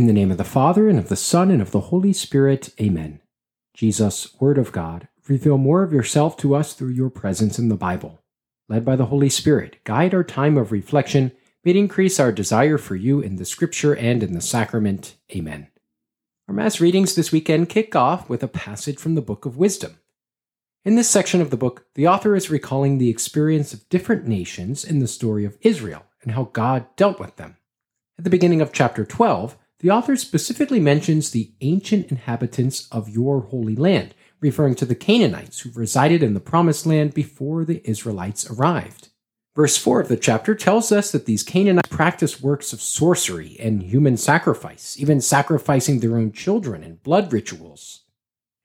In the name of the Father, and of the Son, and of the Holy Spirit, amen. Jesus, Word of God, reveal more of yourself to us through your presence in the Bible. Led by the Holy Spirit, guide our time of reflection, may it increase our desire for you in the Scripture and in the sacrament. Amen. Our Mass readings this weekend kick off with a passage from the Book of Wisdom. In this section of the book, the author is recalling the experience of different nations in the story of Israel and how God dealt with them. At the beginning of chapter 12, the author specifically mentions the ancient inhabitants of your holy land, referring to the Canaanites who resided in the promised land before the Israelites arrived. Verse 4 of the chapter tells us that these Canaanites practiced works of sorcery and human sacrifice, even sacrificing their own children in blood rituals.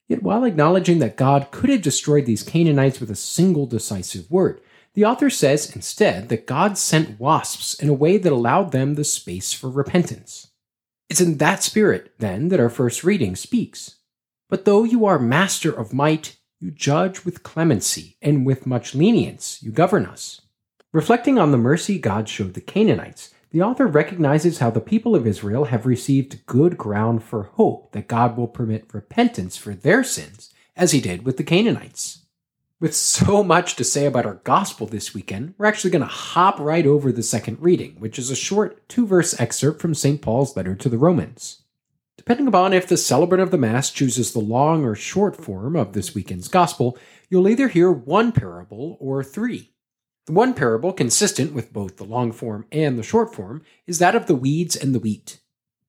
Yet, while acknowledging that God could have destroyed these Canaanites with a single decisive word, the author says instead that God sent wasps in a way that allowed them the space for repentance. It's in that spirit, then, that our first reading speaks. But though you are master of might, you judge with clemency, and with much lenience you govern us. Reflecting on the mercy God showed the Canaanites, the author recognizes how the people of Israel have received good ground for hope that God will permit repentance for their sins, as he did with the Canaanites. With so much to say about our gospel this weekend, we're actually going to hop right over the second reading, which is a short two verse excerpt from St. Paul's letter to the Romans. Depending upon if the celebrant of the Mass chooses the long or short form of this weekend's gospel, you'll either hear one parable or three. The one parable, consistent with both the long form and the short form, is that of the weeds and the wheat.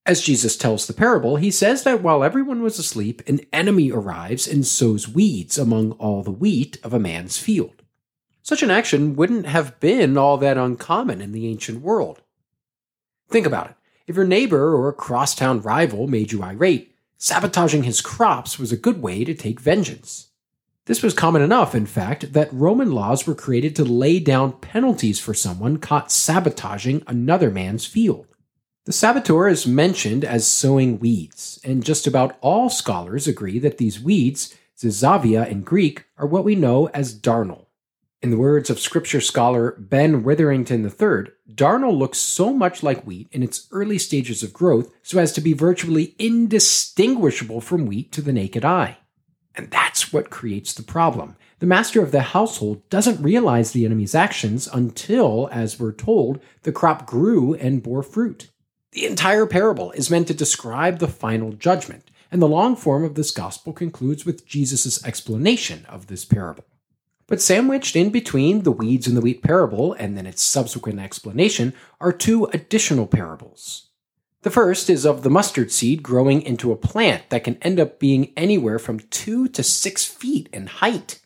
As Jesus tells the parable, he says that while everyone was asleep, an enemy arrives and sows weeds among all the wheat of a man's field. Such an action wouldn't have been all that uncommon in the ancient world. Think about it. If your neighbor or a crosstown rival made you irate, sabotaging his crops was a good way to take vengeance. This was common enough, in fact, that Roman laws were created to lay down penalties for someone caught sabotaging another man's field. The saboteur is mentioned as sowing weeds, and just about all scholars agree that these weeds, zizania in Greek, are what we know as darnel. In the words of scripture scholar Ben Witherington III, darnel looks so much like wheat in its early stages of growth so as to be virtually indistinguishable from wheat to the naked eye. And that's what creates the problem. The master of the household doesn't realize the enemy's actions until, as we're told, the crop grew and bore fruit. The entire parable is meant to describe the final judgment, and the long form of this gospel concludes with Jesus' explanation of this parable. But sandwiched in between the weeds and the wheat parable and then its subsequent explanation are two additional parables. The first is of the mustard seed growing into a plant that can end up being anywhere from two to six feet in height.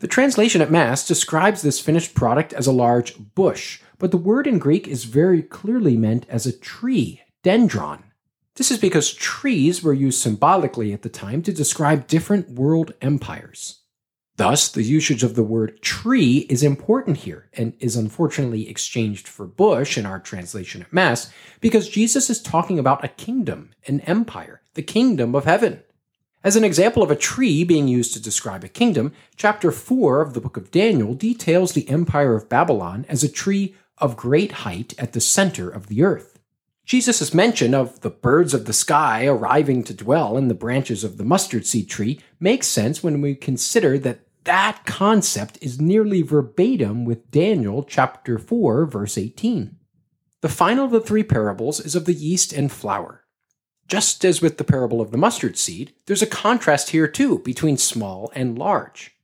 The translation at Mass describes this finished product as a large bush, but the word in Greek is very clearly meant as a tree, dendron. This is because trees were used symbolically at the time to describe different world empires. Thus, the usage of the word tree is important here and is unfortunately exchanged for bush in our translation at Mass because Jesus is talking about a kingdom, an empire, the kingdom of heaven. As an example of a tree being used to describe a kingdom, chapter 4 of the book of Daniel details the empire of Babylon as a tree of great height at the center of the earth. Jesus' mention of the birds of the sky arriving to dwell in the branches of the mustard seed tree makes sense when we consider that that concept is nearly verbatim with Daniel chapter 4 verse 18. The final of the three parables is of the yeast and flour. Just as with the parable of the mustard seed, there's a contrast here too between small and large.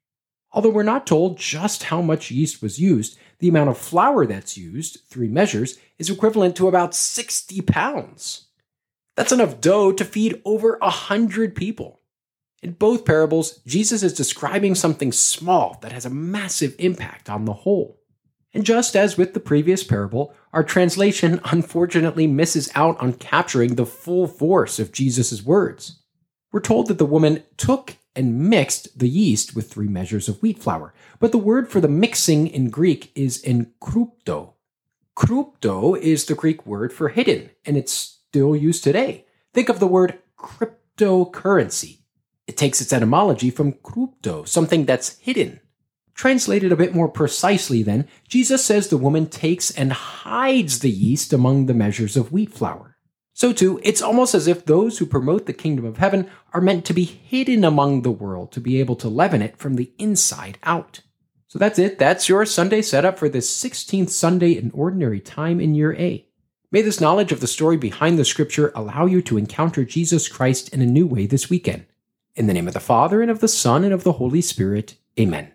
Although we're not told just how much yeast was used, the amount of flour that's used, three measures, is equivalent to about 60 pounds. That's enough dough to feed over a hundred people. In both parables, Jesus is describing something small that has a massive impact on the whole. And just as with the previous parable, our translation unfortunately misses out on capturing the full force of Jesus' words. We're told that the woman took and mixed the yeast with three measures of wheat flour. But the word for the mixing in Greek is enkrupto. Krupto is the Greek word for hidden, and it's still used today. Think of the word cryptocurrency. It takes its etymology from krupto, something that's hidden. Translated a bit more precisely, then, Jesus says the woman takes and hides the yeast among the measures of wheat flour. So, too, it's almost as if those who promote the kingdom of heaven are meant to be hidden among the world to be able to leaven it from the inside out. So that's it. That's your Sunday setup for this 16th Sunday in Ordinary Time in Year A. May this knowledge of the story behind the scripture allow you to encounter Jesus Christ in a new way this weekend. In the name of the Father, and of the Son, and of the Holy Spirit, amen.